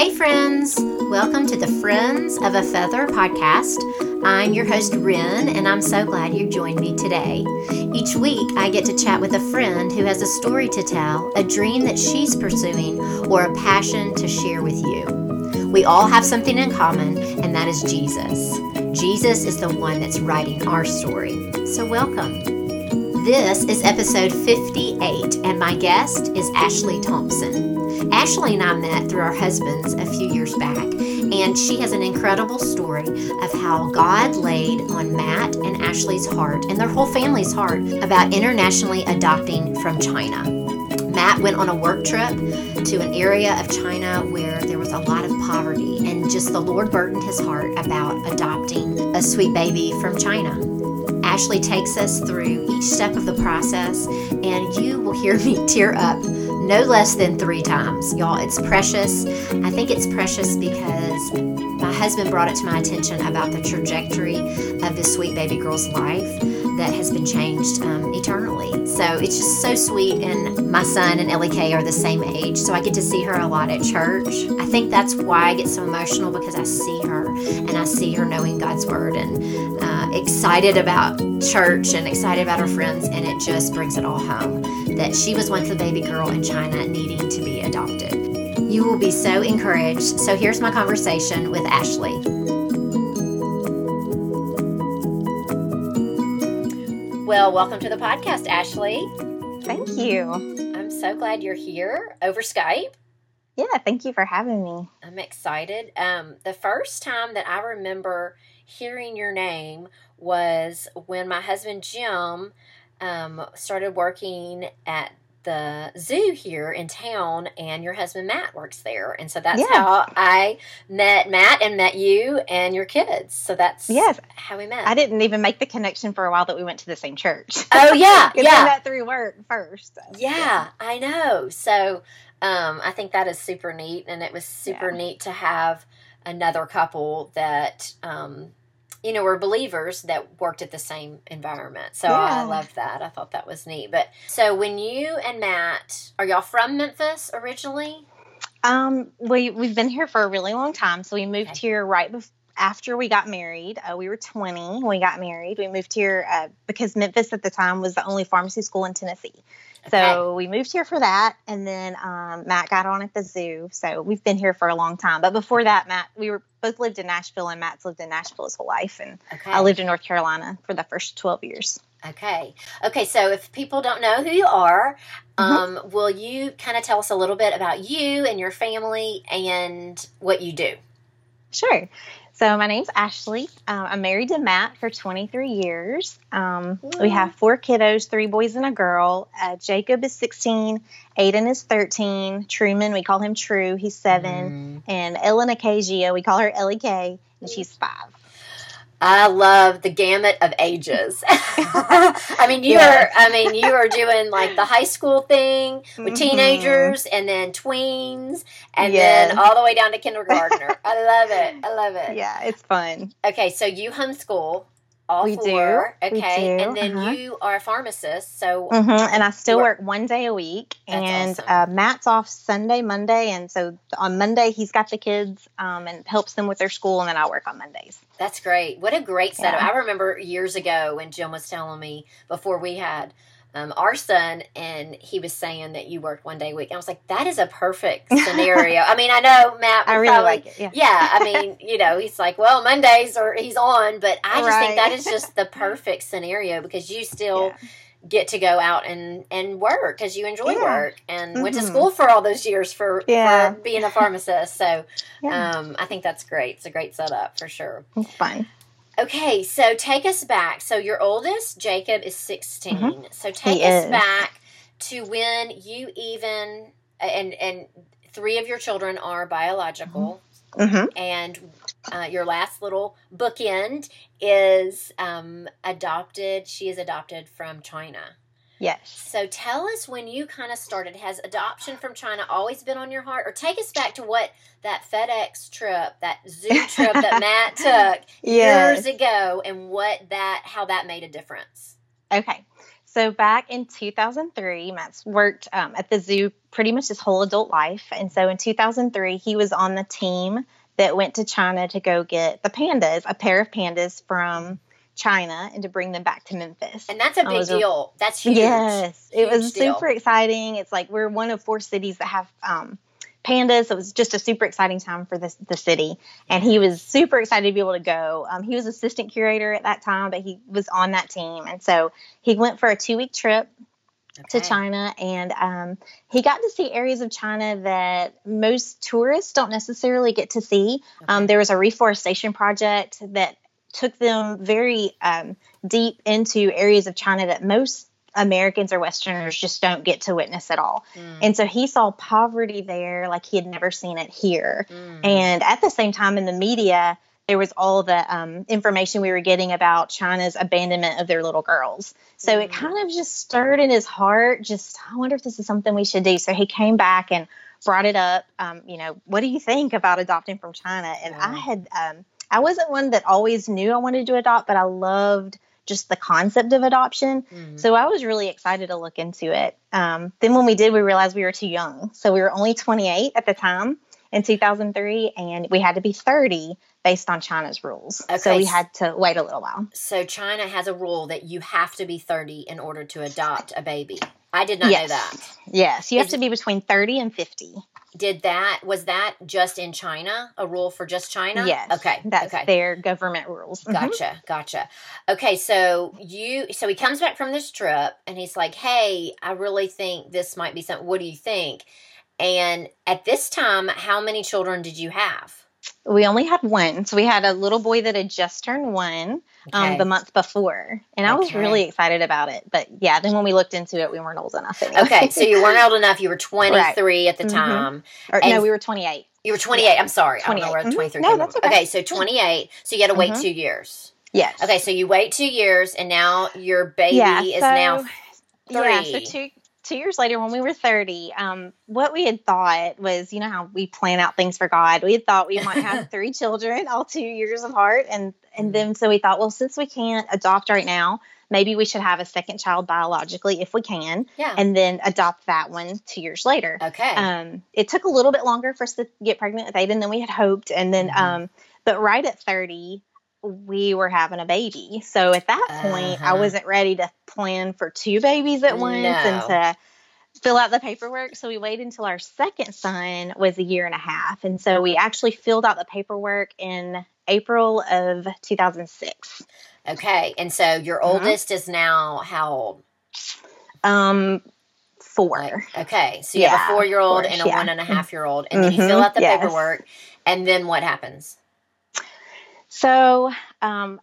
Hey, friends! Welcome to the Friends of a Feather podcast. I'm your host, Ren, and I'm so glad you joined me today. Each week, I get to chat with a friend who has a story to tell, a dream that she's pursuing, or a passion to share with you. We all have something in common, and that is Jesus. Jesus is the one that's writing our story. So, welcome. This is episode 58, and my guest is Ashley Thompson. Ashley and I met through our husbands a few years back, and she has an incredible story of how God laid on Matt and Ashley's heart and their whole family's heart about internationally adopting from China. Matt went on a work trip to an area of China where there was a lot of poverty, and just the Lord burdened his heart about adopting a sweet baby from China. Ashley takes us through each step of the process, and you will hear me tear up no less than three times. Y'all, it's precious. I think it's precious because my husband brought it to my attention about the trajectory of this sweet baby girl's life that has been changed um, eternally. So it's just so sweet. And my son and Ellie Kay are the same age, so I get to see her a lot at church. I think that's why I get so emotional because I see her and I see her knowing God's word and uh, excited about church and excited about her friends, and it just brings it all home that she was once a baby girl in China needing to be adopted. You will be so encouraged. So here's my conversation with Ashley. Well, welcome to the podcast, Ashley. Thank you. I'm so glad you're here over Skype. Yeah, thank you for having me. I'm excited. Um, the first time that I remember hearing your name was when my husband Jim um, started working at the zoo here in town and your husband Matt works there. And so that's yeah. how I met Matt and met you and your kids. So that's yes. how we met. I didn't even make the connection for a while that we went to the same church. Oh yeah. yeah. Met through work first. So, yeah, yeah, I know. So um, I think that is super neat and it was super yeah. neat to have another couple that um, you know, were believers that worked at the same environment. So yeah. I loved that. I thought that was neat. But so when you and Matt, are y'all from Memphis originally? Um, we we've been here for a really long time. So we moved okay. here right before after we got married, uh, we were 20 when we got married. We moved here uh, because Memphis at the time was the only pharmacy school in Tennessee. Okay. So we moved here for that, and then um, Matt got on at the zoo. So we've been here for a long time. But before that, Matt, we were both lived in Nashville, and Matt's lived in Nashville his whole life, and okay. I lived in North Carolina for the first 12 years. Okay. Okay. So if people don't know who you are, mm-hmm. um, will you kind of tell us a little bit about you and your family and what you do? Sure. So my name's Ashley. Um, I'm married to Matt for 23 years. Um, we have four kiddos, three boys and a girl. Uh, Jacob is 16, Aiden is 13, Truman, we call him True, he's seven, mm. and Ellen Acacia, we call her Ellie K, and she's five. I love the gamut of ages. I mean, you yeah. are. I mean, you are doing like the high school thing with mm-hmm. teenagers, and then tweens, and yes. then all the way down to kindergartner. I love it. I love it. Yeah, it's fun. Okay, so you homeschool all we four. Do. Okay, do. and then uh-huh. you are a pharmacist, so mm-hmm. and I still work one day a week. That's and awesome. uh, Matt's off Sunday, Monday, and so on Monday he's got the kids um, and helps them with their school, and then I work on Mondays. That's great. What a great setup! Yeah. I remember years ago when Jim was telling me before we had um, our son, and he was saying that you worked one day a week. And I was like, that is a perfect scenario. I mean, I know Matt. I really probably, like it. Yeah. yeah. I mean, you know, he's like, well, Mondays or he's on, but I just right. think that is just the perfect scenario because you still. Yeah. Get to go out and and work because you enjoy yeah. work and mm-hmm. went to mm-hmm. school for all those years for, for being a pharmacist. So um, I think that's great. It's a great setup for sure. It's fine. Okay, so take us back. So your oldest, Jacob, is 16. Mm-hmm. So take he us is. back to when you even and and three of your children are biological. Mm-hmm. mm-hmm. And uh, your last little bookend is um, adopted. She is adopted from China. Yes. So tell us when you kind of started. Has adoption from China always been on your heart? Or take us back to what that FedEx trip, that zoo trip that Matt took yes. years ago and what that how that made a difference. Okay. So back in 2003, Matt's worked um, at the zoo pretty much his whole adult life. And so in 2003, he was on the team that went to China to go get the pandas, a pair of pandas from China, and to bring them back to Memphis. And that's a big deal. A, that's huge. Yes, huge it was deal. super exciting. It's like we're one of four cities that have um, pandas. So it was just a super exciting time for this, the city. And he was super excited to be able to go. Um, he was assistant curator at that time, but he was on that team. And so he went for a two week trip okay. to China and um, he got to see areas of China that most tourists don't necessarily get to see. Okay. Um, there was a reforestation project that took them very um, deep into areas of China that most Americans or Westerners just don't get to witness at all. Mm. And so he saw poverty there like he had never seen it here. Mm. And at the same time, in the media, there was all the um, information we were getting about China's abandonment of their little girls. So mm. it kind of just stirred in his heart, just, I wonder if this is something we should do. So he came back and brought it up. Um, you know, what do you think about adopting from China? And I had, um, I wasn't one that always knew I wanted to adopt, but I loved just the concept of adoption. Mm-hmm. So I was really excited to look into it. Um, then when we did, we realized we were too young. So we were only 28 at the time in 2003, and we had to be 30 based on China's rules. Okay. So we had to wait a little while. So China has a rule that you have to be 30 in order to adopt a baby. I did not yes. know that. Yes, you have to be between 30 and 50 did that was that just in China a rule for just China? Yes. Okay. That's okay. their government rules. Mm-hmm. Gotcha. Gotcha. Okay, so you so he comes back from this trip and he's like, "Hey, I really think this might be something. What do you think?" And at this time, how many children did you have? We only had one. So we had a little boy that had just turned one um, okay. the month before. And I was really excited about it. But yeah, then when we looked into it, we weren't old enough anyway. Okay. So you weren't old enough. You were 23 right. at the mm-hmm. time. Or, no, we were 28. You were 28. I'm sorry. 28. I don't know where 23 mm-hmm. no, that's okay. okay. So 28. So you had to wait mm-hmm. two years. Yes. Okay. So you wait two years and now your baby yeah, is now three. Yeah. So two, two years later, when we were 30, um, what we had thought was, you know, how we plan out things for God. We had thought we might have three children, all two years apart. And, and mm-hmm. then so we thought, well, since we can't adopt right now, maybe we should have a second child biologically if we can. Yeah. And then adopt that one two years later. Okay. Um, it took a little bit longer for us to get pregnant with Aiden than we had hoped. And then, mm-hmm. um, but right at 30, we were having a baby. So at that point, uh-huh. I wasn't ready to plan for two babies at once no. and to fill out the paperwork. So we waited until our second son was a year and a half. And so we actually filled out the paperwork in April of 2006. Okay. And so your uh-huh. oldest is now how old? Um, four. Okay. So you yeah, have a four year old and a yeah. one and a half year old. And mm-hmm, you fill out the yes. paperwork. And then what happens? So um,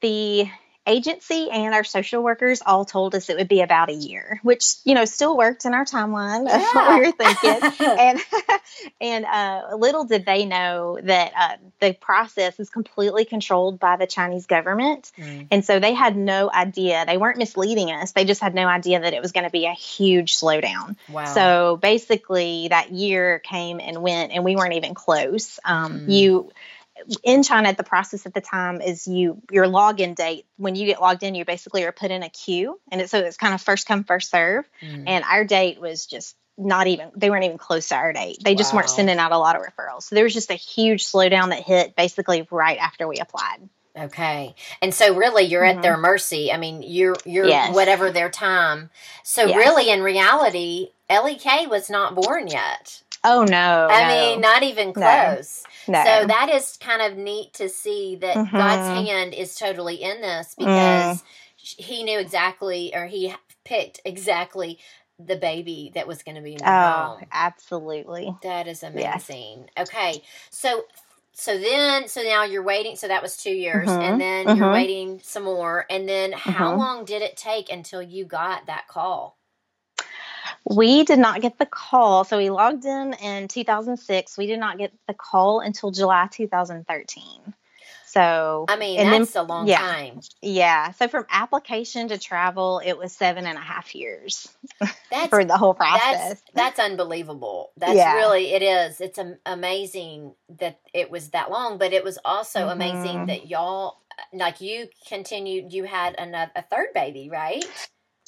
the agency and our social workers all told us it would be about a year, which you know still worked in our timeline. That's yeah. what we were thinking. and and uh, little did they know that uh, the process is completely controlled by the Chinese government, mm. and so they had no idea. They weren't misleading us. They just had no idea that it was going to be a huge slowdown. Wow. So basically, that year came and went, and we weren't even close. Um, mm. You in China, the process at the time is you your login date. When you get logged in, you basically are put in a queue, and it's so it's kind of first come first serve. Mm. And our date was just not even they weren't even close to our date. They just wow. weren't sending out a lot of referrals. So there was just a huge slowdown that hit basically right after we applied. Okay. And so really you're mm-hmm. at their mm-hmm. mercy. I mean, you're you're yes. whatever their time. So yes. really in reality, Ellie K was not born yet. Oh no. I no. mean, not even close. No. So that is kind of neat to see that mm-hmm. God's hand is totally in this because mm. he knew exactly or he picked exactly the baby that was going to be in oh, home. absolutely. That is amazing. Yes. Okay. So so then so now you're waiting so that was 2 years mm-hmm. and then mm-hmm. you're waiting some more and then how mm-hmm. long did it take until you got that call? We did not get the call. So we logged in in 2006. We did not get the call until July 2013. So I mean, that's then, a long yeah, time. Yeah. So from application to travel, it was seven and a half years that's, for the whole process. That's, that's unbelievable. That's yeah. really it is. It's amazing that it was that long, but it was also mm-hmm. amazing that y'all like you continued. You had another a third baby, right?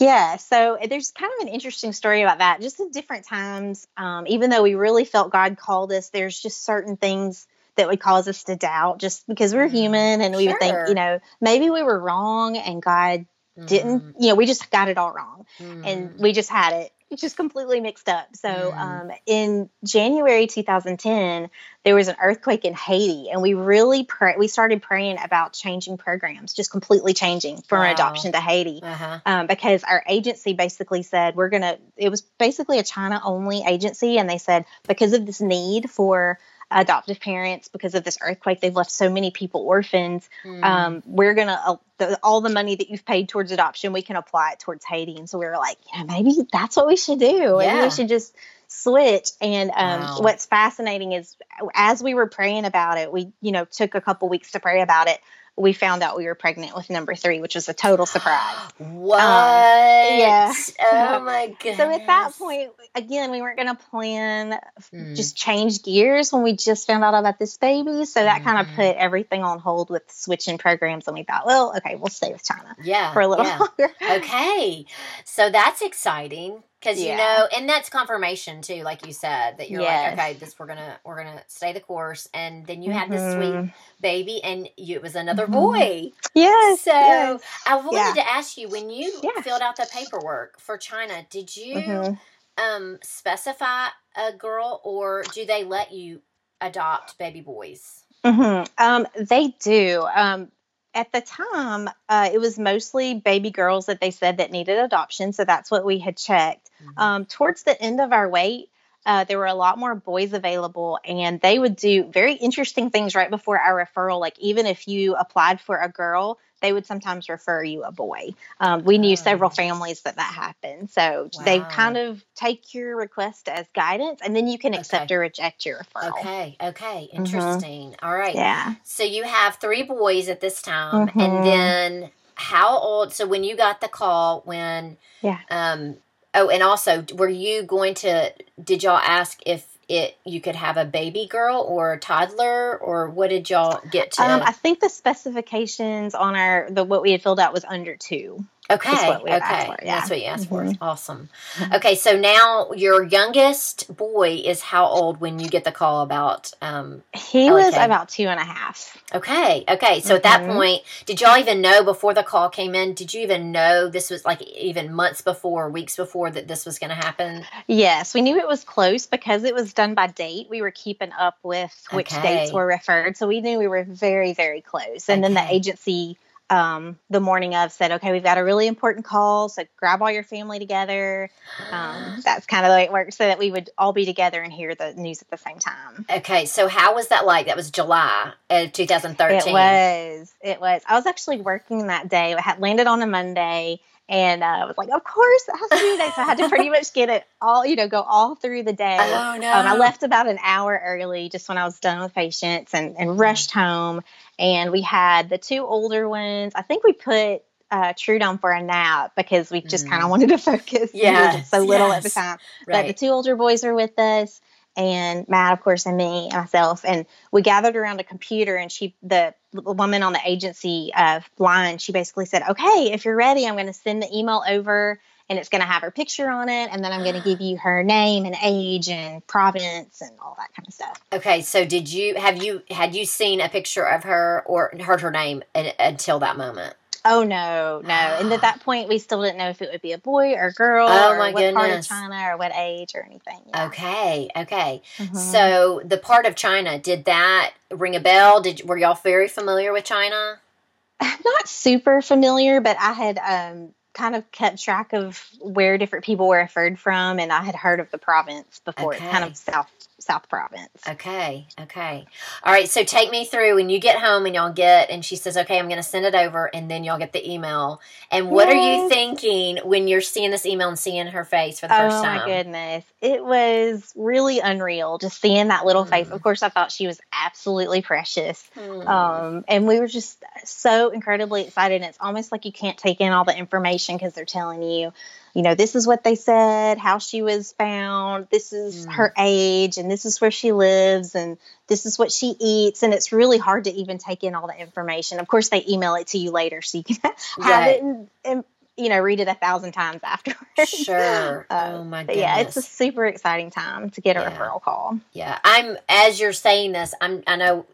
Yeah, so eh, there's kind of an interesting story about that. Just at different times, um, even though we really felt God called us, there's just certain things that would cause us to doubt just because we're mm, human and we sure. would think, you know, maybe we were wrong and God mm. didn't, you know, we just got it all wrong mm. and we just had it just completely mixed up. So, mm. um, in January 2010, there was an earthquake in Haiti, and we really pray- we started praying about changing programs, just completely changing from wow. adoption to Haiti, uh-huh. um, because our agency basically said we're gonna. It was basically a China only agency, and they said because of this need for adoptive parents because of this earthquake they've left so many people orphans mm. um, we're gonna uh, the, all the money that you've paid towards adoption we can apply it towards haiti and so we were like yeah maybe that's what we should do yeah. maybe we should just switch and um, wow. what's fascinating is as we were praying about it we you know took a couple weeks to pray about it we found out we were pregnant with number three, which was a total surprise. what? Um, yeah. Oh my god. So at that point, again, we weren't going to plan, mm. just change gears when we just found out about this baby. So that mm-hmm. kind of put everything on hold with switching programs, and we thought, well, okay, we'll stay with China. Yeah. For a little yeah. longer. okay. So that's exciting because yeah. you know and that's confirmation too like you said that you're yes. like okay this we're gonna we're gonna stay the course and then you had this sweet mm-hmm. baby and you, it was another mm-hmm. boy yes so yes. i wanted yeah. to ask you when you yeah. filled out the paperwork for china did you mm-hmm. um specify a girl or do they let you adopt baby boys mm-hmm. um they do um at the time, uh, it was mostly baby girls that they said that needed adoption. So that's what we had checked. Mm-hmm. Um, towards the end of our wait, uh, there were a lot more boys available, and they would do very interesting things right before our referral. Like, even if you applied for a girl, they would sometimes refer you a boy. Um, we knew several families that that happened. So wow. they kind of take your request as guidance and then you can accept okay. or reject your referral. Okay, okay, mm-hmm. interesting. Mm-hmm. All right. Yeah. So you have three boys at this time. Mm-hmm. And then how old? So when you got the call, when. Yeah. Um, oh, and also, were you going to, did y'all ask if it you could have a baby girl or a toddler or what did y'all get to? Um, I think the specifications on our the what we had filled out was under two. Okay. okay. Yeah. That's what you asked mm-hmm. for. Awesome. Okay. So now your youngest boy is how old when you get the call about? Um, he was about two and a half. Okay. Okay. So mm-hmm. at that mm-hmm. point, did y'all even know before the call came in? Did you even know this was like even months before, weeks before that this was going to happen? Yes. We knew it was close because it was done by date. We were keeping up with which okay. dates were referred. So we knew we were very, very close. And okay. then the agency um, the morning of said, okay, we've got a really important call. So grab all your family together. Um, that's kind of the way it works so that we would all be together and hear the news at the same time. Okay. So how was that like? That was July of 2013. It was. It was. I was actually working that day. I had landed on a Monday and uh, I was like, of course, it has to be today. So I had to pretty much get it all, you know, go all through the day. Oh, no. Um, I left about an hour early just when I was done with patients and, and rushed home. And we had the two older ones. I think we put uh, down for a nap because we just mm. kind of wanted to focus. Yeah. so little yes. at the time. Right. But the two older boys are with us and Matt, of course, and me and myself. And we gathered around a computer, and she, the, the woman on the agency uh, line, she basically said, "Okay, if you're ready, I'm going to send the email over." And it's going to have her picture on it, and then I'm going to give you her name and age and province and all that kind of stuff. Okay, so did you have you had you seen a picture of her or heard her name until that moment? Oh no, no. And at that point, we still didn't know if it would be a boy or girl, oh, or what goodness. part of China, or what age, or anything. Yeah. Okay, okay. Mm-hmm. So the part of China did that ring a bell? Did were y'all very familiar with China? Not super familiar, but I had um, kind of kept track of where different people were referred from, and I had heard of the province before. Okay. It's kind of south South Province. Okay, okay. All right, so take me through when you get home and y'all get, and she says, okay, I'm going to send it over, and then y'all get the email. And what yes. are you thinking when you're seeing this email and seeing her face for the first oh, time? Oh, my goodness. It was really unreal just seeing that little mm. face. Hmm. Of course, I thought she was absolutely precious. Mm. Um, and we were just so incredibly excited. And it's almost like you can't take in all the information because they're telling you you know, this is what they said, how she was found, this is mm. her age, and this is where she lives, and this is what she eats. And it's really hard to even take in all the information. Of course, they email it to you later so you can have it and, in, you know, read it a thousand times afterwards. Sure. uh, oh my goodness. Yeah, it's a super exciting time to get a yeah. referral call. Yeah, I'm as you're saying this, I'm I know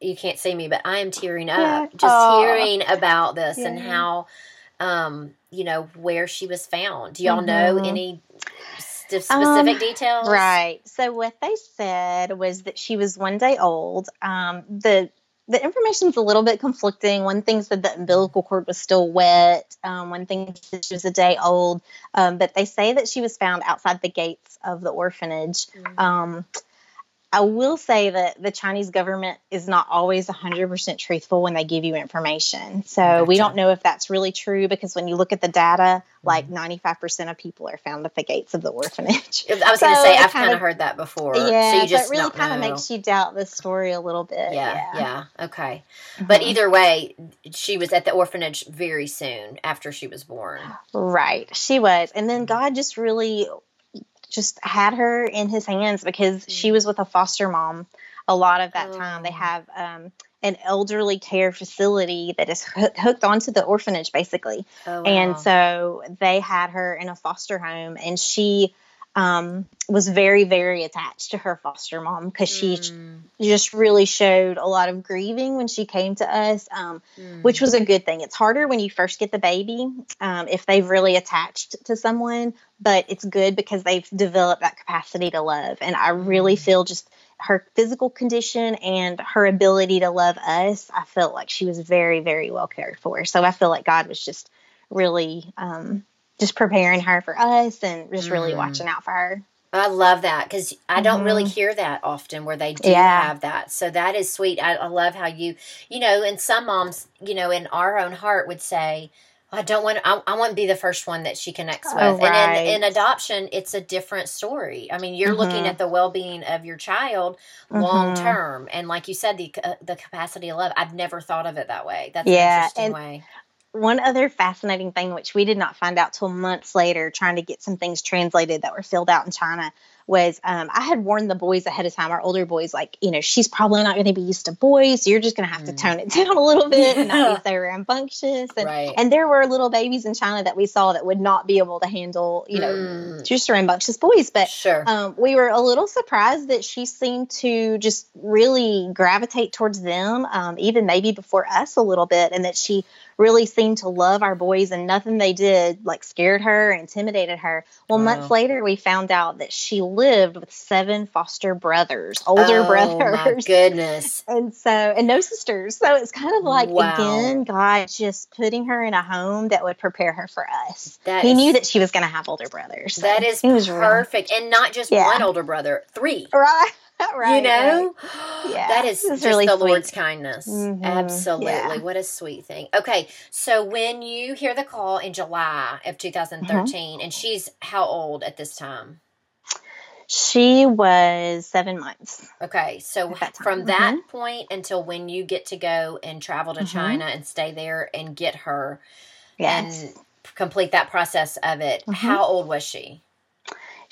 you can't see me, but I am tearing up yeah. just oh. hearing about this yeah. and how, um, you know, where she was found. Do y'all mm-hmm. know any specific um, details? Right. So what they said was that she was one day old. Um, the the information is a little bit conflicting. One thing said the umbilical cord was still wet. Um, one thing said she was a day old. Um, but they say that she was found outside the gates of the orphanage. Mm-hmm. Um, I will say that the Chinese government is not always 100% truthful when they give you information. So gotcha. we don't know if that's really true because when you look at the data, like 95% mm-hmm. of people are found at the gates of the orphanage. I was so going to say, I've kind of heard that before. Yeah, so you just so it really kind of makes you doubt the story a little bit. Yeah, yeah, yeah. okay. Mm-hmm. But either way, she was at the orphanage very soon after she was born. Right, she was. And then God just really just had her in his hands because she mm. was with a foster mom a lot of that oh. time. They have um, an elderly care facility that is hooked onto the orphanage, basically. Oh, wow. And so they had her in a foster home, and she um, was very, very attached to her foster mom because she mm. just really showed a lot of grieving when she came to us, um, mm. which was a good thing. It's harder when you first get the baby um, if they've really attached to someone, but it's good because they've developed that capacity to love. And I really mm. feel just her physical condition and her ability to love us, I felt like she was very, very well cared for. So I feel like God was just really um, just preparing her for us and just really mm. watching out for her. I love that because I don't mm-hmm. really hear that often where they do yeah. have that. So that is sweet. I, I, love how you, you know, and some moms, you know, in our own heart would say, I don't want, I, I want to be the first one that she connects oh, with. Right. And in, in, adoption, it's a different story. I mean, you're mm-hmm. looking at the well being of your child long mm-hmm. term. And like you said, the, uh, the capacity of love, I've never thought of it that way. That's yeah, an interesting way one other fascinating thing, which we did not find out till months later, trying to get some things translated that were filled out in China, was um, I had warned the boys ahead of time, our older boys, like, you know, she's probably not going to be used to boys. So you're just going to have mm. to tone it down a little bit and not be so rambunctious. And, right. and there were little babies in China that we saw that would not be able to handle, you know, mm. just rambunctious boys. But sure. um, we were a little surprised that she seemed to just really gravitate towards them, um, even maybe before us a little bit, and that she really seemed to love our boys and nothing they did like scared her, intimidated her. Well, wow. months later, we found out that she lived with seven foster brothers, older oh, brothers. goodness. And so, and no sisters. So it's kind of like, wow. again, God just putting her in a home that would prepare her for us. That he is, knew that she was going to have older brothers. So that is perfect. Really, and not just yeah. one older brother, three. Right. right. You know? Right. Yeah. That is just really the sweet. Lord's kindness. Mm-hmm. Absolutely. Yeah. What a sweet thing. Okay. So when you hear the call in July of 2013, mm-hmm. and she's how old at this time? She was seven months. Okay. So that from that mm-hmm. point until when you get to go and travel to mm-hmm. China and stay there and get her yes. and complete that process of it, mm-hmm. how old was she?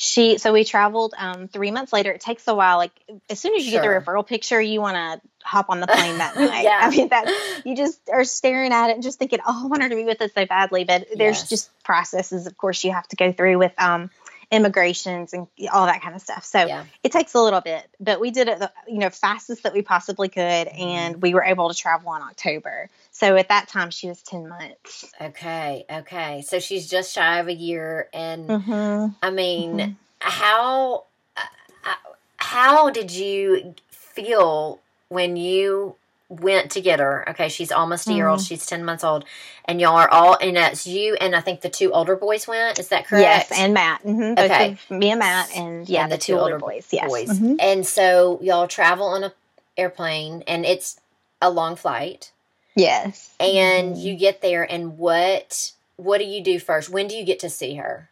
She so we traveled um, three months later it takes a while like as soon as you sure. get the referral picture you want to hop on the plane that night yeah. i mean that you just are staring at it and just thinking oh i want her to be with us so badly but there's yes. just processes of course you have to go through with um, immigrations and all that kind of stuff. So yeah. it takes a little bit, but we did it, the, you know, fastest that we possibly could, mm-hmm. and we were able to travel in October. So at that time, she was ten months. Okay, okay. So she's just shy of a year, and mm-hmm. I mean, mm-hmm. how uh, how did you feel when you went to get her. Okay, she's almost a year old. Mm-hmm. She's ten months old, and y'all are all. And it's you and I think the two older boys went. Is that correct? Yes, and Matt. Mm-hmm. Okay, me and Matt, and yeah, and the, the, two, two older, older boys. Yes, boys. Mm-hmm. and so y'all travel on a airplane, and it's a long flight. Yes, and mm-hmm. you get there, and what what do you do first? When do you get to see her?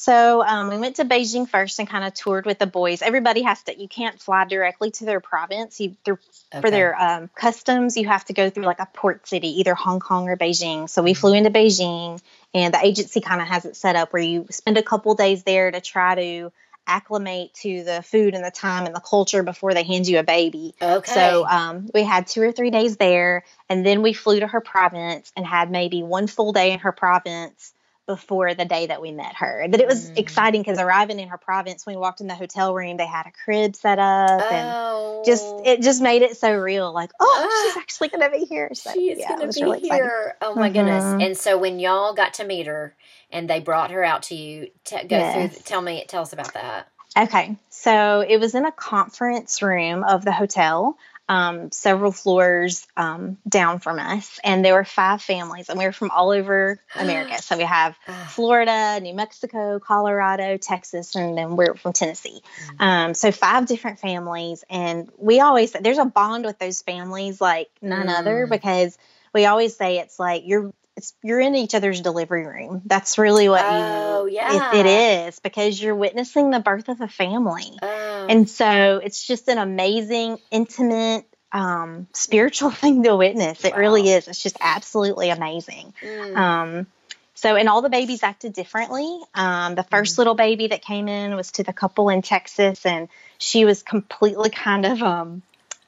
So um, we went to Beijing first and kind of toured with the boys. Everybody has to. You can't fly directly to their province. You through, okay. for their um, customs. You have to go through like a port city, either Hong Kong or Beijing. So we flew into Beijing, and the agency kind of has it set up where you spend a couple days there to try to acclimate to the food and the time and the culture before they hand you a baby. Okay. So um, we had two or three days there, and then we flew to her province and had maybe one full day in her province before the day that we met her. But it was Mm. exciting because arriving in her province, when we walked in the hotel room, they had a crib set up and oh, just it just made it so real. Like, oh, Ah. she's actually gonna be here. So she is yeah, gonna be really exciting. here. Oh my goodness! Mhm. And so when y'all got to meet her and they brought her out to you, t- go Yes. through. Tell me, tell us about that. Okay, so it was in a conference room of the hotel, um, several floors um, down from us, and there were five families, and we were from all over America. So we have Ah, Florida, New Mexico, Colorado, Texas, and then we're from Tennessee. Mm. Um, so five different families, and we always there's a bond with those families like none other Mm. because we always say it's like you're it's you're in each other's delivery room. That's really what Oh, you yeah. it, it is because you're witnessing the birth of a family. oh, And so it's just an amazing, intimate, um, spiritual thing to witness. It really is. It's just absolutely amazing. mm, Um, so, and all the babies acted differently. Um, the 1st little baby that came in was to the couple in Texas, and she was completely kind of um,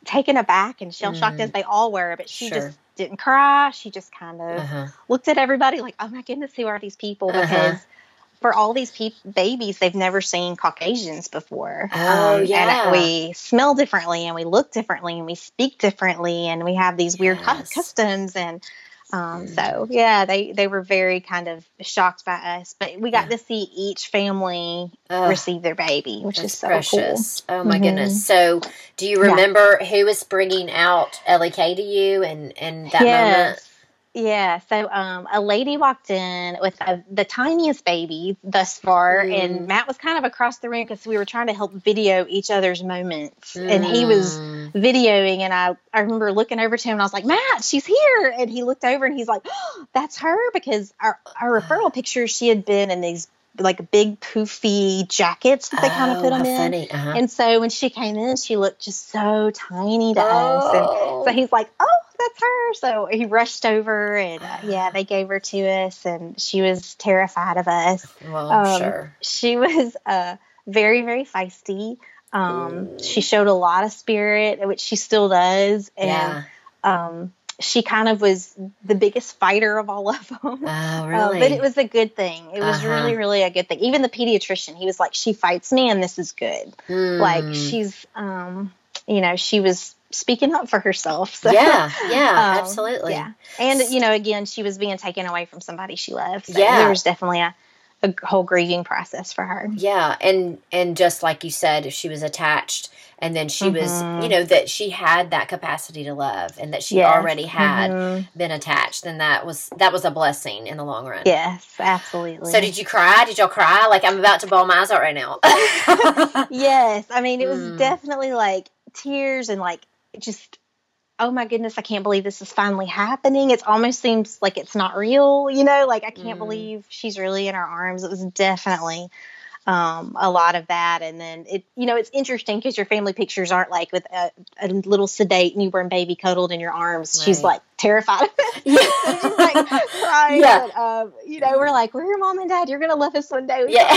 taken aback and shell shocked, Mm. as they all were. But she Sure. just didn't cry. She just kind of uh-huh. looked at everybody like, "Oh my goodness, who are these people?" Uh-huh. For all these peop babies, they've never seen Caucasians before. Oh, Um, yeah. And we smell differently, and we look differently, and we speak differently, and we have these weird Yes. customs. And um, Mm. so, yeah, they they were very kind of shocked by us, but we got Yeah. to see each family Ugh, receive their baby, which is so precious. Oh my Mhm. goodness! So, do you Yeah. remember who was bringing out Ellie K to you and and that cool. moment? Yeah, so um, a lady walked in with a, the tiniest baby thus far, Mm. and Matt was kind of across the room because we were trying to help video each other's moments, and he was Mm. videoing and I, I remember looking over to him and I was like, Matt, she's here. And he looked over and he's like, oh, that's her because our, our referral picture, she had been in these like big poofy jackets that they kind of Oh, put them in. Uh-huh. And so when she came in, she looked just so tiny to us. And Oh. so he's like, oh, that's her. So he rushed over and uh, yeah, they gave her to us and she was terrified of us well, I'm um, sure. she was uh, very very feisty um, she showed a lot of spirit which she still does and Yeah. um, she kind of was the biggest fighter of all of them Oh, Uh, really? but it was a good thing it was Uh-huh. really really a good thing even the pediatrician he was like she fights me and this is good like Mm. she's um, you know she was speaking up for herself so yeah, yeah, um, absolutely. yeah. And you know, again, she was being taken away from somebody she loved. So Yeah. there was definitely a, a whole grieving process for her. Yeah, and and just like you said, if she was attached, and then she was, Mhm. you know, that she had that capacity to love, and that she Yes. already had Mhm. been attached, then that was that was a blessing in the long run. Yes, absolutely. So did you cry? Did y'all cry? Like I'm about to bawl my eyes out right now. yes, I mean, it was Mm. definitely like tears and like just. Oh my goodness, I can't believe this is finally happening. It almost seems like it's not real, you know, like I can't Mm. believe she's really in our arms. It was definitely um, a lot of that. And then it, you know, it's interesting because your family pictures aren't like with a, a little sedate newborn baby cuddled in your arms. She's like terrified. yeah. She's like crying. Yeah. And, um, you know, we're like, we're your mom and dad. You're gonna love us one day. We Yeah.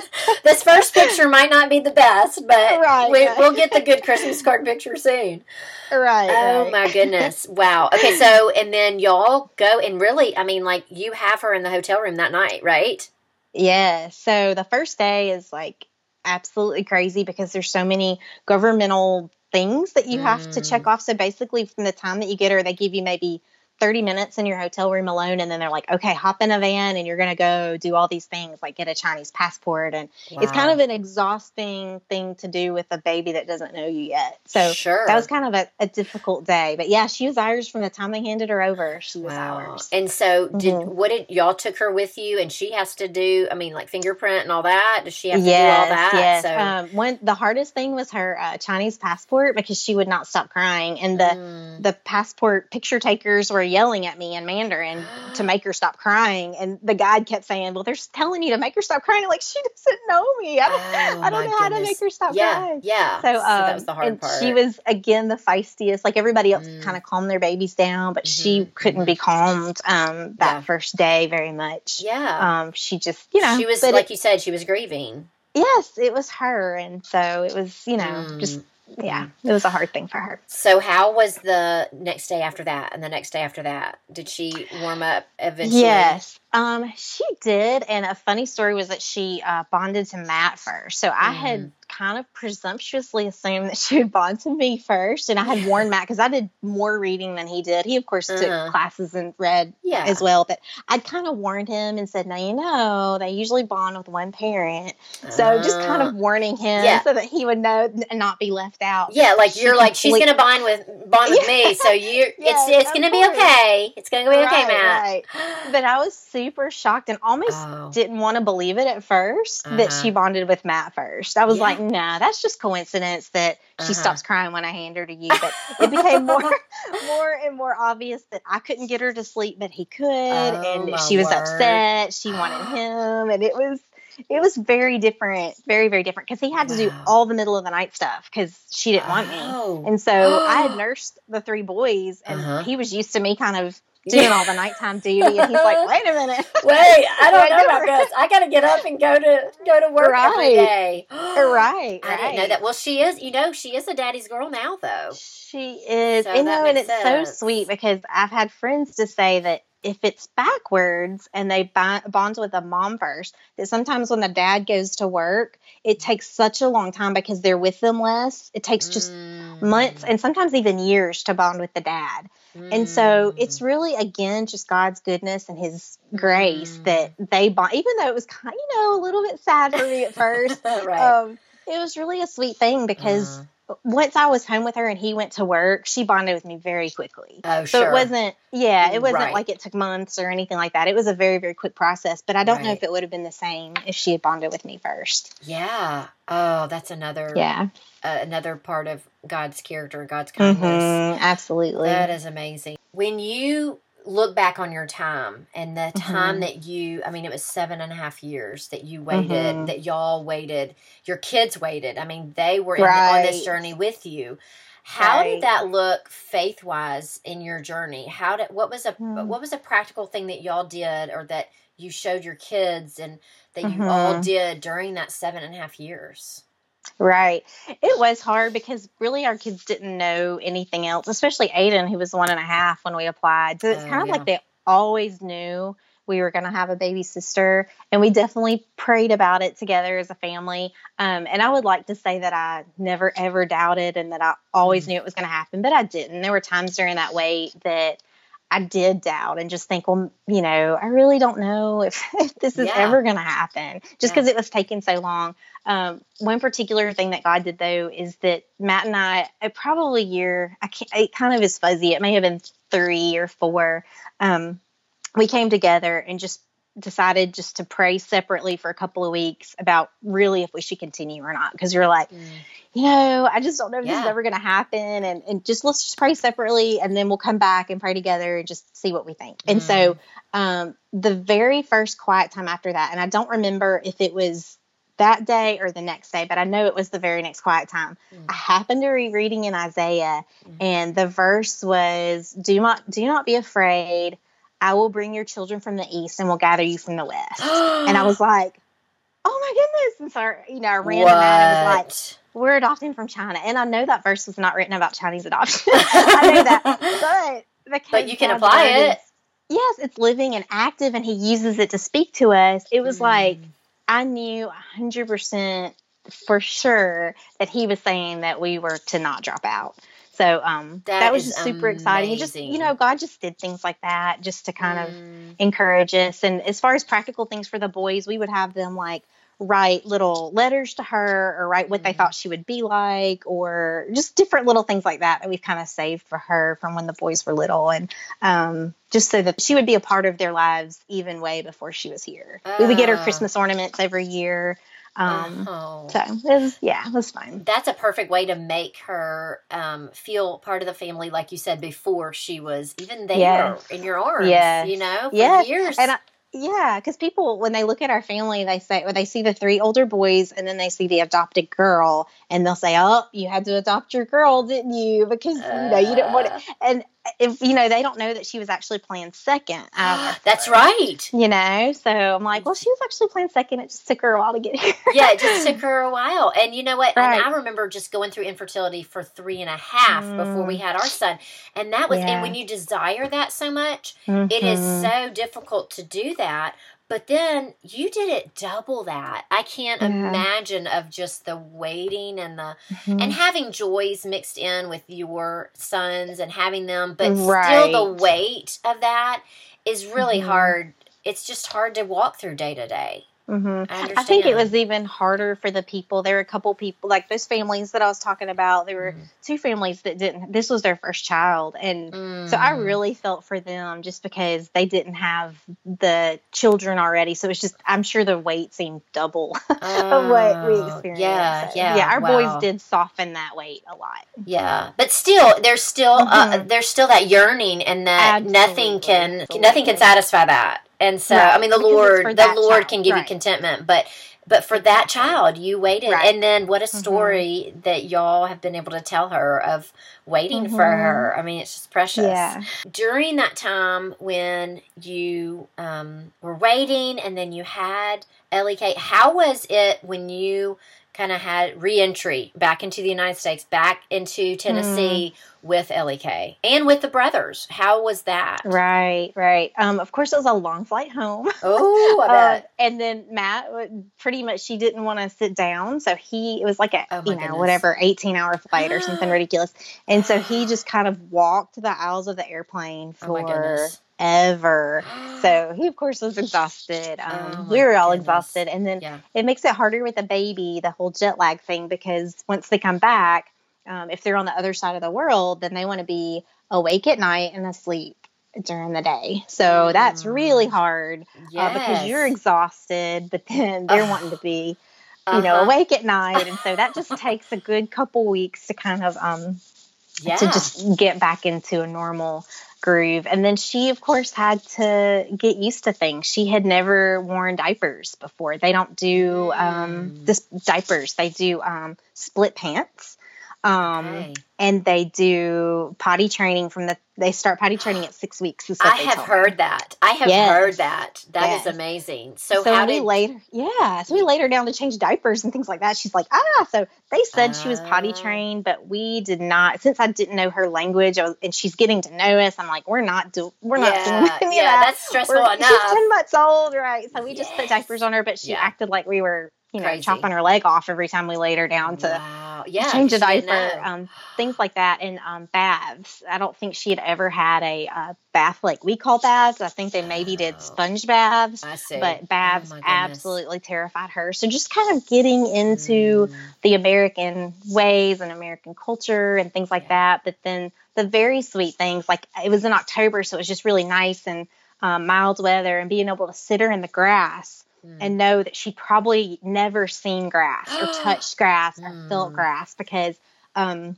this first picture might not be the best, but Right, we, right. we'll get the good Christmas card picture soon. right. Oh right. my goodness. Wow. Okay, so and then y'all go and really, I mean, like you have her in the hotel room that night, right? Yeah. So the first day is like absolutely crazy because there's so many governmental things that you have to Mm. check off. So basically, from the time that you get her, they give you maybe 30 minutes in your hotel room alone. And then they're like, okay, hop in a van and you're going to go do all these things like get a Chinese passport. And it's kind of an exhausting thing to do with a baby that doesn't know you yet. So sure. that was kind of a, a difficult day. But yeah, she was ours from the time they handed her over. She was Wow. ours. And so did Mhm. what did y'all took her with you and she has to do I mean like fingerprint and all that? Does she have to yes, do all that? Yes. So Um, one the hardest thing was her uh, Chinese passport because she would not stop crying, and the Mm. the passport picture takers were yelling at me in Mandarin to make her stop crying, and the guide kept saying, "Well, they're telling you to make her stop crying." I'm like she doesn't know me. I don't, Oh, I don't know how to make her stop yeah, crying. Yeah. So, um, that was the hard and part. she was again the feistiest. Like everybody else, Mm. kind of calmed their babies down, but she Mhm, couldn't be calmed um, that Yeah. first day very much. Yeah. Um, she just, you know, she was but it- like you said, she was grieving. Yes, it was her, and so it was, you know, mm. just yeah, mm-hmm. it was a hard thing for her. So, how was the next day after that, and the next day after that? Did she warm up eventually? Yes, um, she did. And a funny story was that she uh, bonded to Matt first. So I had mm kind of presumptuously assumed that she would bond to me first. And I had warned Matt because I did more reading than he did. He, of course, uh-huh. took classes and read yeah. as well. But I'd kind of warned him and said, now, you know, they usually bond with one parent. So uh, just kind of uh, warning him yeah. so that he would know and not be left out. Yeah, like you're like, she's going to bond with bond with yeah. me. So you yes, it's, it's going to be okay. It's going to be right, okay, Matt. Right. But I was super shocked and almost oh. didn't want to believe it at 1st uh-huh. that she bonded with Matt first. I was like, nah, that's just coincidence that she uh-huh. stops crying when I hand her to you. But it became more, more and more obvious that I couldn't get her to sleep, but he could, oh, and she was word. upset. She wanted him, and it was it was very different, very very different because he had to wow. do all the middle of the night stuff because she didn't want oh. me, and so I had nursed the three boys, and uh-huh. he was used to me kind of doing all the nighttime duty, and he's like, "Wait a minute, wait, I don't know about this. I got to get up and go to go to work right. every day." right, I didn't know that. Well, she is. You know, she is a daddy's girl now, though. She is. So you know, and it's sense. so sweet because I've had friends to say that if it's backwards and they bond with a mom first, that sometimes when the dad goes to work, it takes such a long time because they're with them less. It takes just mm. months and sometimes even years to bond with the dad. Mm. And so it's mm. really, again, just God's goodness and His grace mm. that they bond, even though it was kind of, you know, a little bit sad for me at first. right. Um, it was really a sweet thing because. Uh once I was home with her and he went to work, she bonded with me very quickly. Oh, so sure. it wasn't, yeah, it wasn't right. like it took months or anything like that. It was a very, very quick process. But I don't right. know if it would have been the same if she had bonded with me first. Yeah. Oh, that's another. Yeah. Uh, another part of God's character, God's kindness. Mm-hmm, absolutely. That is amazing. When you look back on your time and the time mm-hmm. that you i mean it was seven and a half years that you waited mm-hmm. that y'all waited your kids waited i mean they were right. on this journey with you how right. did that look faith wise in your journey how did what was a mm. what was a practical thing that y'all did or that you showed your kids and that you all mm-hmm. did during that seven and a half years Right. It was hard because really our kids didn't know anything else, especially Aiden, who was one and a half when we applied. So it's uh, kind of yeah. like they always knew we were going to have a baby sister, and we definitely prayed about it together as a family. Um, and I would like to say that I never ever doubted and that I always mm. knew it was going to happen, but I didn't. There were times during that wait that I did doubt and just think, well, you know, I really don't know if, if this is yeah. ever going to happen just because yeah. it was taking so long. Um, one particular thing that God did though is that Matt and I, probably year, I can't, it kind of is fuzzy. It may have been three or four. Um, we came together and just decided just to pray separately for a couple of weeks about really if we should continue or not because you're like mm. you know i just don't know if yeah. this is ever going to happen and, and just let's just pray separately and then we'll come back and pray together and just see what we think mm. and so mm. um, the very first quiet time after that and i don't remember if it was that day or the next day but i know it was the very next quiet time mm. i happened to be reading in isaiah mm. and the verse was do not do not be afraid I will bring your children from the east and we'll gather you from the west. and I was like, oh my goodness. And so, you know, I ran what? and was like, we're adopting from China. And I know that verse was not written about Chinese adoption. I know that. But, but you can apply it. yes, it's living and active, and he uses it to speak to us. It was mm. like, I knew 100% for sure that he was saying that we were to not drop out. So um, that, that was just super amazing. exciting. just you know, God just did things like that just to kind mm. of encourage us. And as far as practical things for the boys, we would have them like write little letters to her or write what mm. they thought she would be like or just different little things like that that we've kind of saved for her from when the boys were little and um, just so that she would be a part of their lives even way before she was here. Uh. We would get her ah. Christmas ornaments every year. Um, oh. So it was, yeah, it was fine. That's a perfect way to make her um, feel part of the family, like you said before she was even there yes. in your arms. Yeah, you know, for yes. years. And I, yeah, because people when they look at our family, they say when they see the three older boys and then they see the adopted girl, and they'll say, "Oh, you had to adopt your girl, didn't you? Because uh, you know you didn't want it." And if you know they don't know that she was actually playing second. That's right. You know, so I'm like, well, she was actually playing second. It just took her a while to get here. yeah, it just took her a while. And you know what? Right. And I remember just going through infertility for three and a half mm. before we mm. had our son, and that was yeah. and when you desire that so much, mm-hmm. it is mm-hmm. so difficult to do that but then you did it double that. I can't yeah. imagine of just the waiting and the mm-hmm. and having joys mixed in with your sons and having them, but right. still the weight of that is really mm-hmm. hard. It's just hard to walk through day to day. Mm-hmm. I, I, think it was even harder for the people. There were a couple people, like those families that I was talking about. There were mm. two families that didn't. This was their first child, and mm. so I mm. really felt for them just because they didn't have the children already. So it's just, I'm sure the weight seemed double of what we oh, experienced. Yeah, so, yeah, yeah. Our wow. boys did soften that weight a lot. Yeah, but still, there's still, uh, mm-hmm. uh, there's still that yearning, and that Absolutely. nothing can, Absolutely. nothing can satisfy that. And so, right. I mean, the because Lord, the Lord child. can give right. you contentment, but but for that child, you waited, right. and then what a mm-hmm. story mm-hmm. that y'all have been able to tell her of waiting mm-hmm. for her. I mean, it's just precious. Yeah. During that time when you um, were waiting, and then you had Ellie K, how was it when you kind of had reentry back into the United States, back into Tennessee mm. with Ellie K and with the brothers. How was that? Right, right. Um, of course, it was a long flight home. Oh, uh, and then Matt, pretty much, she didn't want to sit down, so he it was like a oh you know goodness. whatever eighteen hour flight or something ridiculous, and so he just kind of walked the aisles of the airplane oh for. Oh ever. So he, of course, was exhausted. Um, oh we were all goodness. exhausted. And then yeah. it makes it harder with a baby, the whole jet lag thing, because once they come back, um, if they're on the other side of the world, then they want to be awake at night and asleep during the day. So mm. that's really hard yes. uh, because you're exhausted, but then they're wanting to be, you uh-huh. know, awake at night. And so that just takes a good couple weeks to kind of, um, yeah. to just get back into a normal groove. And then she, of course, had to get used to things. She had never worn diapers before. They don't do um, mm. this diapers. They do um, split pants. Um, okay. And they do potty training from the. They start potty training at six weeks. I have heard me. that. I have yes. heard that. That yes. is amazing. So, so how we did later? Yeah, so we laid her down to change diapers and things like that. She's like, ah. So they said uh, she was potty ah. trained, but we did not. Since I didn't know her language, was, and she's getting to know us, I'm like, we're not do, we're yeah, not doing any yeah, of that. That's stressful we're, enough. She's ten months old, right? So we yes. just put diapers on her, but she yeah. acted like we were you know, Crazy. chopping her leg off every time we laid her down to wow. yeah, change a diaper, um, things like that, and um, baths. I don't think she had ever had a uh, bath like we call baths. I think they maybe did oh. sponge baths, I see. but baths oh absolutely terrified her. So just kind of getting into mm. the American ways and American culture and things like yeah. that. But then the very sweet things, like it was in October, so it was just really nice and um, mild weather, and being able to sit her in the grass mm. and know that she'd probably never seen grass or touched grass or mm. felt grass because um,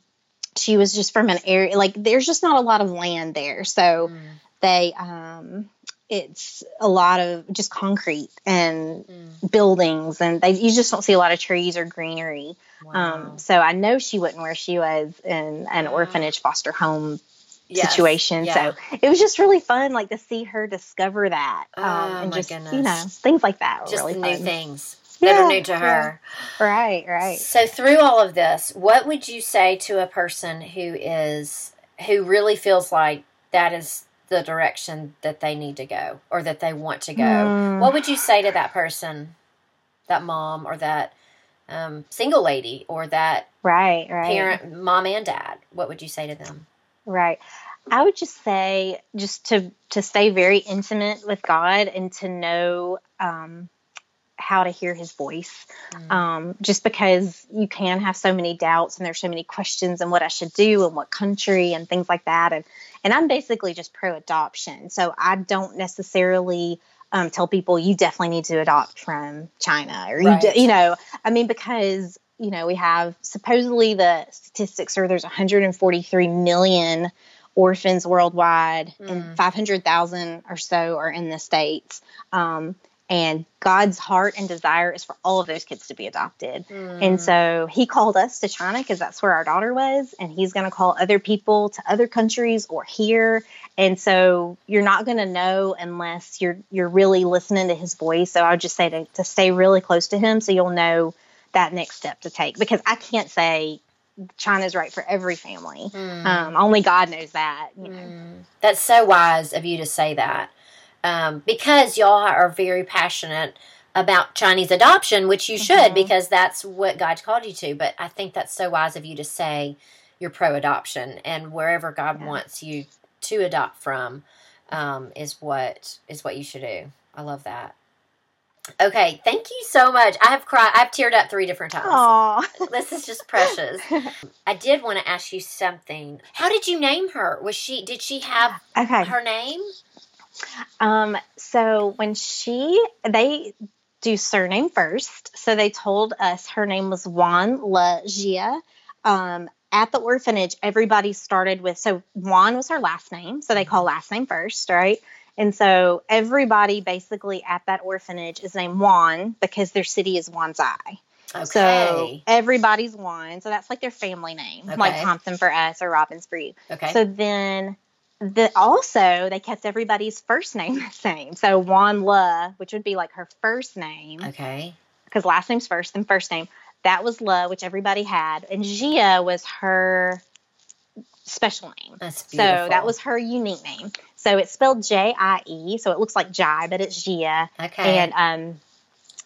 she was just from an area like there's just not a lot of land there. So mm. they um, it's a lot of just concrete and mm. buildings and they you just don't see a lot of trees or greenery. Um, wow. Um, so I know she wouldn't where she was in an orphanage foster home yes. situation. Yeah. So it was just really fun, like to see her discover that, um, oh, and just goodness. you know things like that. just really new things that yeah, are new to her. Yeah. Right, right. So through all of this, what would you say to a person who is who really feels like that is the direction that they need to go or that they want to go? Mm. What would you say to that person, that mom or that um, single lady or that right, right. parent, mom and dad? What would you say to them? Right. I would just say just to to stay very intimate with God and to know um, how to hear His voice. Mm. Um, just because you can have so many doubts and there's so many questions and what I should do and what country and things like that. And and I'm basically just pro adoption, so I don't necessarily. Um, tell people you definitely need to adopt from China or you, right. do, you know, I mean, because you know, we have supposedly the statistics are there's 143 million orphans worldwide, mm. and 500,000 or so are in the states. Um, and God's heart and desire is for all of those kids to be adopted. Mm. And so he called us to China because that's where our daughter was, and he's going to call other people to other countries or here. And so you're not going to know unless you're you're really listening to his voice. So I would just say to, to stay really close to him so you'll know that next step to take because I can't say China's right for every family. Mm. Um, only God knows that. You know. Mm. That's so wise of you to say that. Um, because y'all are very passionate about Chinese adoption, which you should, Mhm. because that's what God called you to. But I think that's so wise of you to say you're pro adoption and wherever God Yeah. wants you to adopt from um, is what is what you should do. I love that. Okay, thank you so much. I have cried. I've teared up three different times. Aw. This is just precious. I did want to ask you something. How did you name her? Was she? Did she have Okay. her name? Um, so when she they do surname first, so they told us her name was Juan La Gia. Um, at the orphanage, everybody started with so Juan was her last name, so they call last name first, right? And so everybody basically at that orphanage is named Juan because their city is Wanzai. Okay. So everybody's Juan, so that's like their family name, like Okay. Thompson for us or Robbins for you. okay. So then the also they kept everybody's first name the same. So Juan La, which would be like her first name, okay. because last name's first and first name. That was La, which everybody had, and Gia was her special name. That's beautiful. So that was her unique name. So it's spelled J I E, so it looks like Jai, but it's Gia, okay. and um,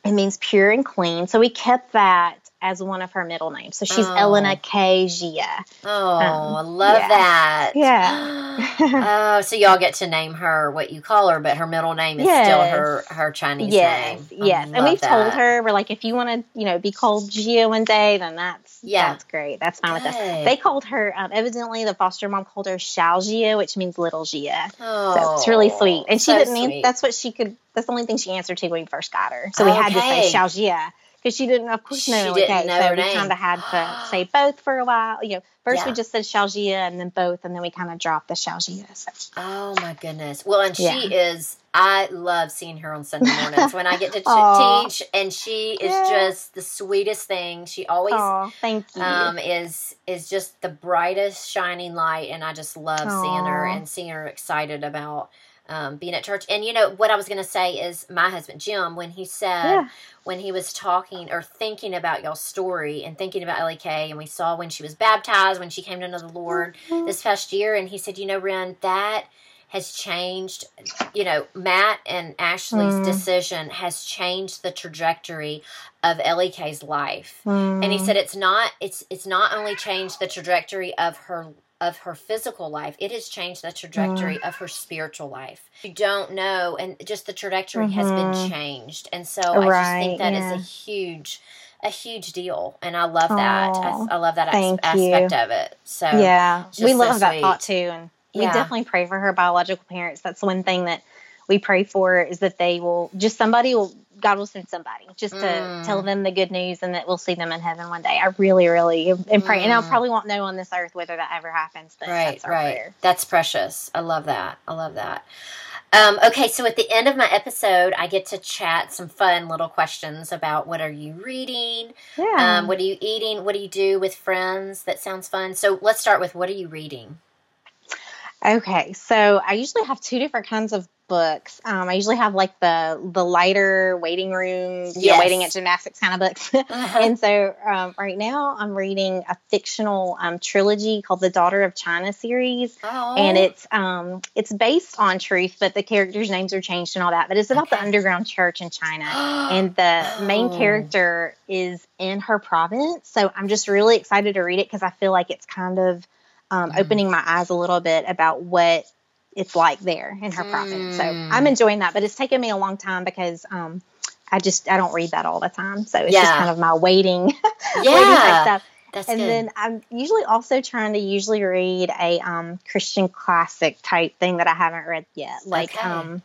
it means pure and clean. So we kept that as one of her middle names. So she's Oh. Elena K. Gia. oh, um, I love yeah. that. Yeah. oh, so y'all get to name her what you call her, but her middle name is still her her Chinese Yes, name. I yes. And we've told her we're like, if you want to, you know, be called Gia one day, then that's Yeah. that's great. That's fine with us. They called her um, evidently the foster mom called her Xiao Gia, which means little Gia. Oh, So it's really sweet. And she so didn't. mean that's what she could. That's the only thing she answered to when we first got her. So we had to say Xiao Gia because she didn't, of course, She know. didn't okay, know so her we kind of had to say both for a while. You know, first we just said Xiao and then both, and then we kind of dropped the Xiao So. Oh my goodness. Well, and Yeah. she is. I love seeing her on Sunday mornings when I get to ch- teach, and she is Yeah. just the sweetest thing. She always Oh, thank you. um, is is just the brightest shining light, and I just love seeing her and seeing her excited about um, being at church. And you know what I was going to say is my husband Jim when he said Yeah. when he was talking or thinking about y'all's story and thinking about Ellie K, and we saw when she was baptized, when she came to know the Lord Mm-hmm. this past year, and he said, you know, Ren, that has changed. You know, Matt and Ashley's Mm. decision has changed the trajectory of Ellie K's life and he Mm. said it's not it's it's not only changed the trajectory of her of her physical life it has changed the trajectory of her spiritual life you don't know and just the trajectory has been Mhm. changed and so i just think that is yeah. a huge a huge deal and i love that I, I love that as- aspect you. of it so yeah, we so love that thought too, and we definitely pray for her biological parents. That's one thing that we pray for is that they will just somebody will God will send somebody just to Mm. tell them the good news and that we'll see them in heaven one day. I really, really am praying, and I Mm. probably won't know on this earth whether that ever happens, but right that's right prayer. that's precious i love that i love that um, okay so at the end of my episode i get to chat some fun little questions about what are you reading Yeah. um, what are you eating what do you do with friends that sounds fun so let's start with what are you reading Okay, so I usually have two different kinds of books. Um, I usually have like the the lighter waiting room, you know, waiting at gymnastics kind of books. Uh-huh. and so um, right now I'm reading a fictional um, trilogy called the Daughter of China series. oh And it's um it's based on truth, but the characters' names are changed and all that. But it's about the underground church in China, and the main Oh. character is in her province. So I'm just really excited to read it because I feel like it's kind of um, Mm. opening my eyes a little bit about what it's like there in her province. So Mm. I'm enjoying that, but it's taken me a long time because um, I just I don't read that all the time. So it's just kind of my waiting, waiting yeah stuff. that's And good then I'm usually also trying to usually read a um, Christian classic type thing that I haven't read yet. Like Okay. um,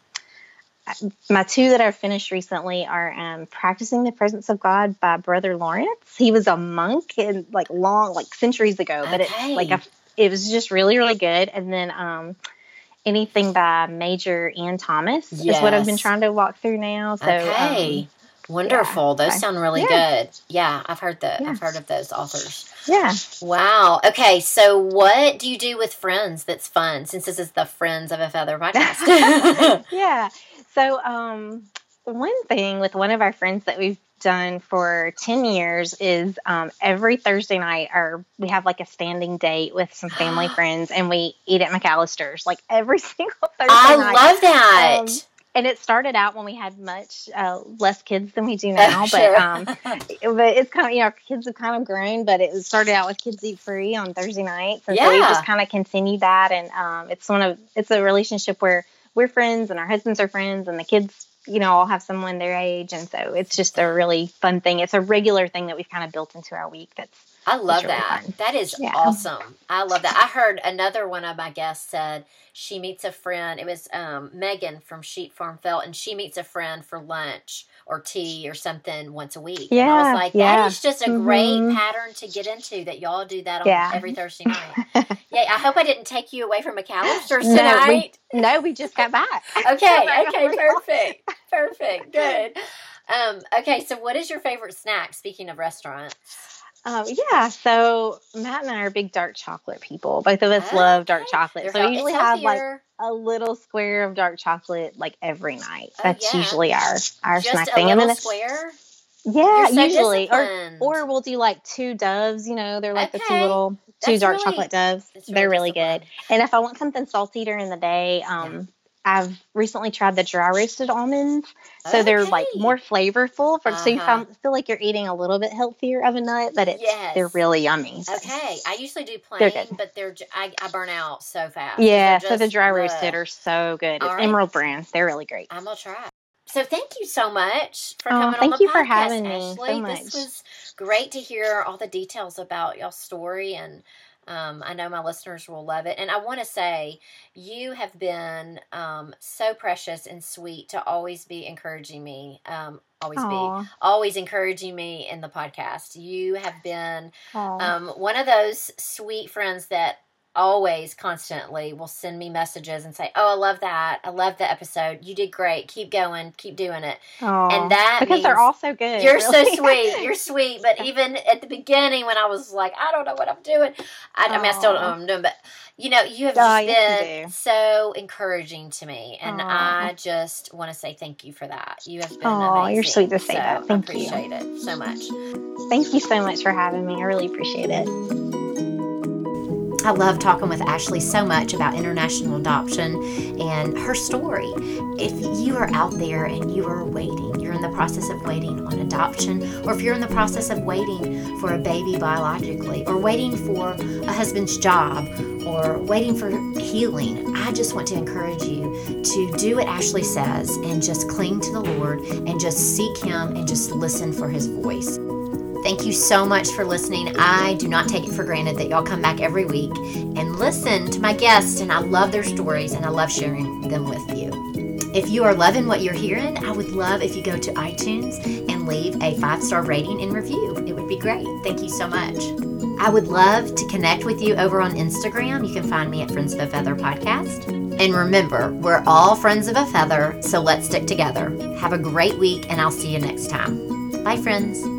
my two that I've finished recently are um, "Practicing the Presence of God" by Brother Lawrence. He was a monk in like long, like centuries ago, but Okay. it's like a, it was just really really good. And then um, anything by Major Ian Thomas yes. is what I've been trying to walk through now. So, okay. Um, Wonderful. Yeah. Those sound really yeah. good. Yeah, I've heard that. Yeah. I've heard of those authors. Yeah. Wow. Okay. So, what do you do with friends that's fun? Since this is the Friends of a Feather podcast. yeah. So, um, one thing with one of our friends that we've done for 10 years is um, every Thursday night, or we have like a standing date with some family friends, and we eat at McAlister's like every single Thursday I night. love that. Um, and it started out when we had much uh, less kids than we do now, but um, but it's kind of you know kids have kind of grown, but it started out with kids eat free on Thursday nights, and yeah. so we just kind of continued that, and um, it's one of it's a relationship where we're friends and our husbands are friends and the kids you know I'll have someone their age, and so it's just a really fun thing. It's a regular thing that we've kind of built into our week. That's I love really that. Fun. That is yeah. awesome. I love that. I heard another one of my guests said she meets a friend. It was um, Megan from Sheep Farm Felt, and she meets a friend for lunch or tea or something once a week. Yeah, and I was like, yeah. that is just a mm-hmm. great pattern to get into. That y'all do that on yeah. every Thursday night. yeah, I hope I didn't take you away from McAlister's tonight. No, we, no, we just got back. okay, okay, perfect, perfect, good. Um, okay, so what is your favorite snack? Speaking of restaurants. Um, yeah, so Matt and I are big dark chocolate people. Both of us love dark chocolate. so we usually have like a little square of dark chocolate like every night. Oh, That's yeah. usually our our Just snack thing. and then square. Yeah, so usually, or or we'll do like two doves. You know, they're like okay. the two little two That's dark really, chocolate doves. They're really good. And if I want something salty during the day, um, yeah. I've recently tried the dry roasted almonds, so okay. they're like more flavorful. For, uh-huh. So you uh-huh. feel like you're eating a little bit healthier of a nut, but it's yes. they're really yummy. So. Okay, I usually do plain, they're but they're I, I, burn out so fast. Yeah, so the dry roasted are so good. Right. Emerald brand, they're really great. I'm gonna try. So thank you so much for coming oh, on the you podcast, for having Ashley. me so much. This was great to hear all the details about y'all's story and um, I know my listeners will love it. And I want to say, you have been um, so precious and sweet to always be encouraging me. Um, always Aww. be always encouraging me in the podcast. You have been um, one of those sweet friends that always constantly will send me messages and say, "Oh, I love that. I love the episode. You did great. Keep going. Keep doing it." Aww. And that because they're all so good. You're really. so sweet. You're sweet. But even at the beginning, when I was like, "I don't know what I'm doing," I, I mean, I still don't know what I'm doing, but you know, you have just been so encouraging to me, and Aww. I just want to say thank you for that. You have been Oh, amazing. you're sweet to say so that. Thank I appreciate you. it so much. Thank you so much for having me. I really appreciate it. I love talking with Ashley so much about international adoption and her story. If you are out there and you are waiting, you're in the process of waiting on adoption, or if you're in the process of waiting for a baby biologically, or waiting for a husband's job, or waiting for healing, I just want to encourage you to do what Ashley says and just cling to the Lord and just seek Him and just listen for His voice. Thank you so much for listening. I do not take it for granted that y'all come back every week and listen to my guests, and I love their stories and I love sharing them with you. If you are loving what you're hearing, I would love if you go to iTunes and leave a five star rating and review. It would be great. Thank you so much. I would love to connect with you over on Instagram. You can find me at Friends of a Feather Podcast. And remember, we're all friends of a feather, so let's stick together. Have a great week, and I'll see you next time. Bye, friends.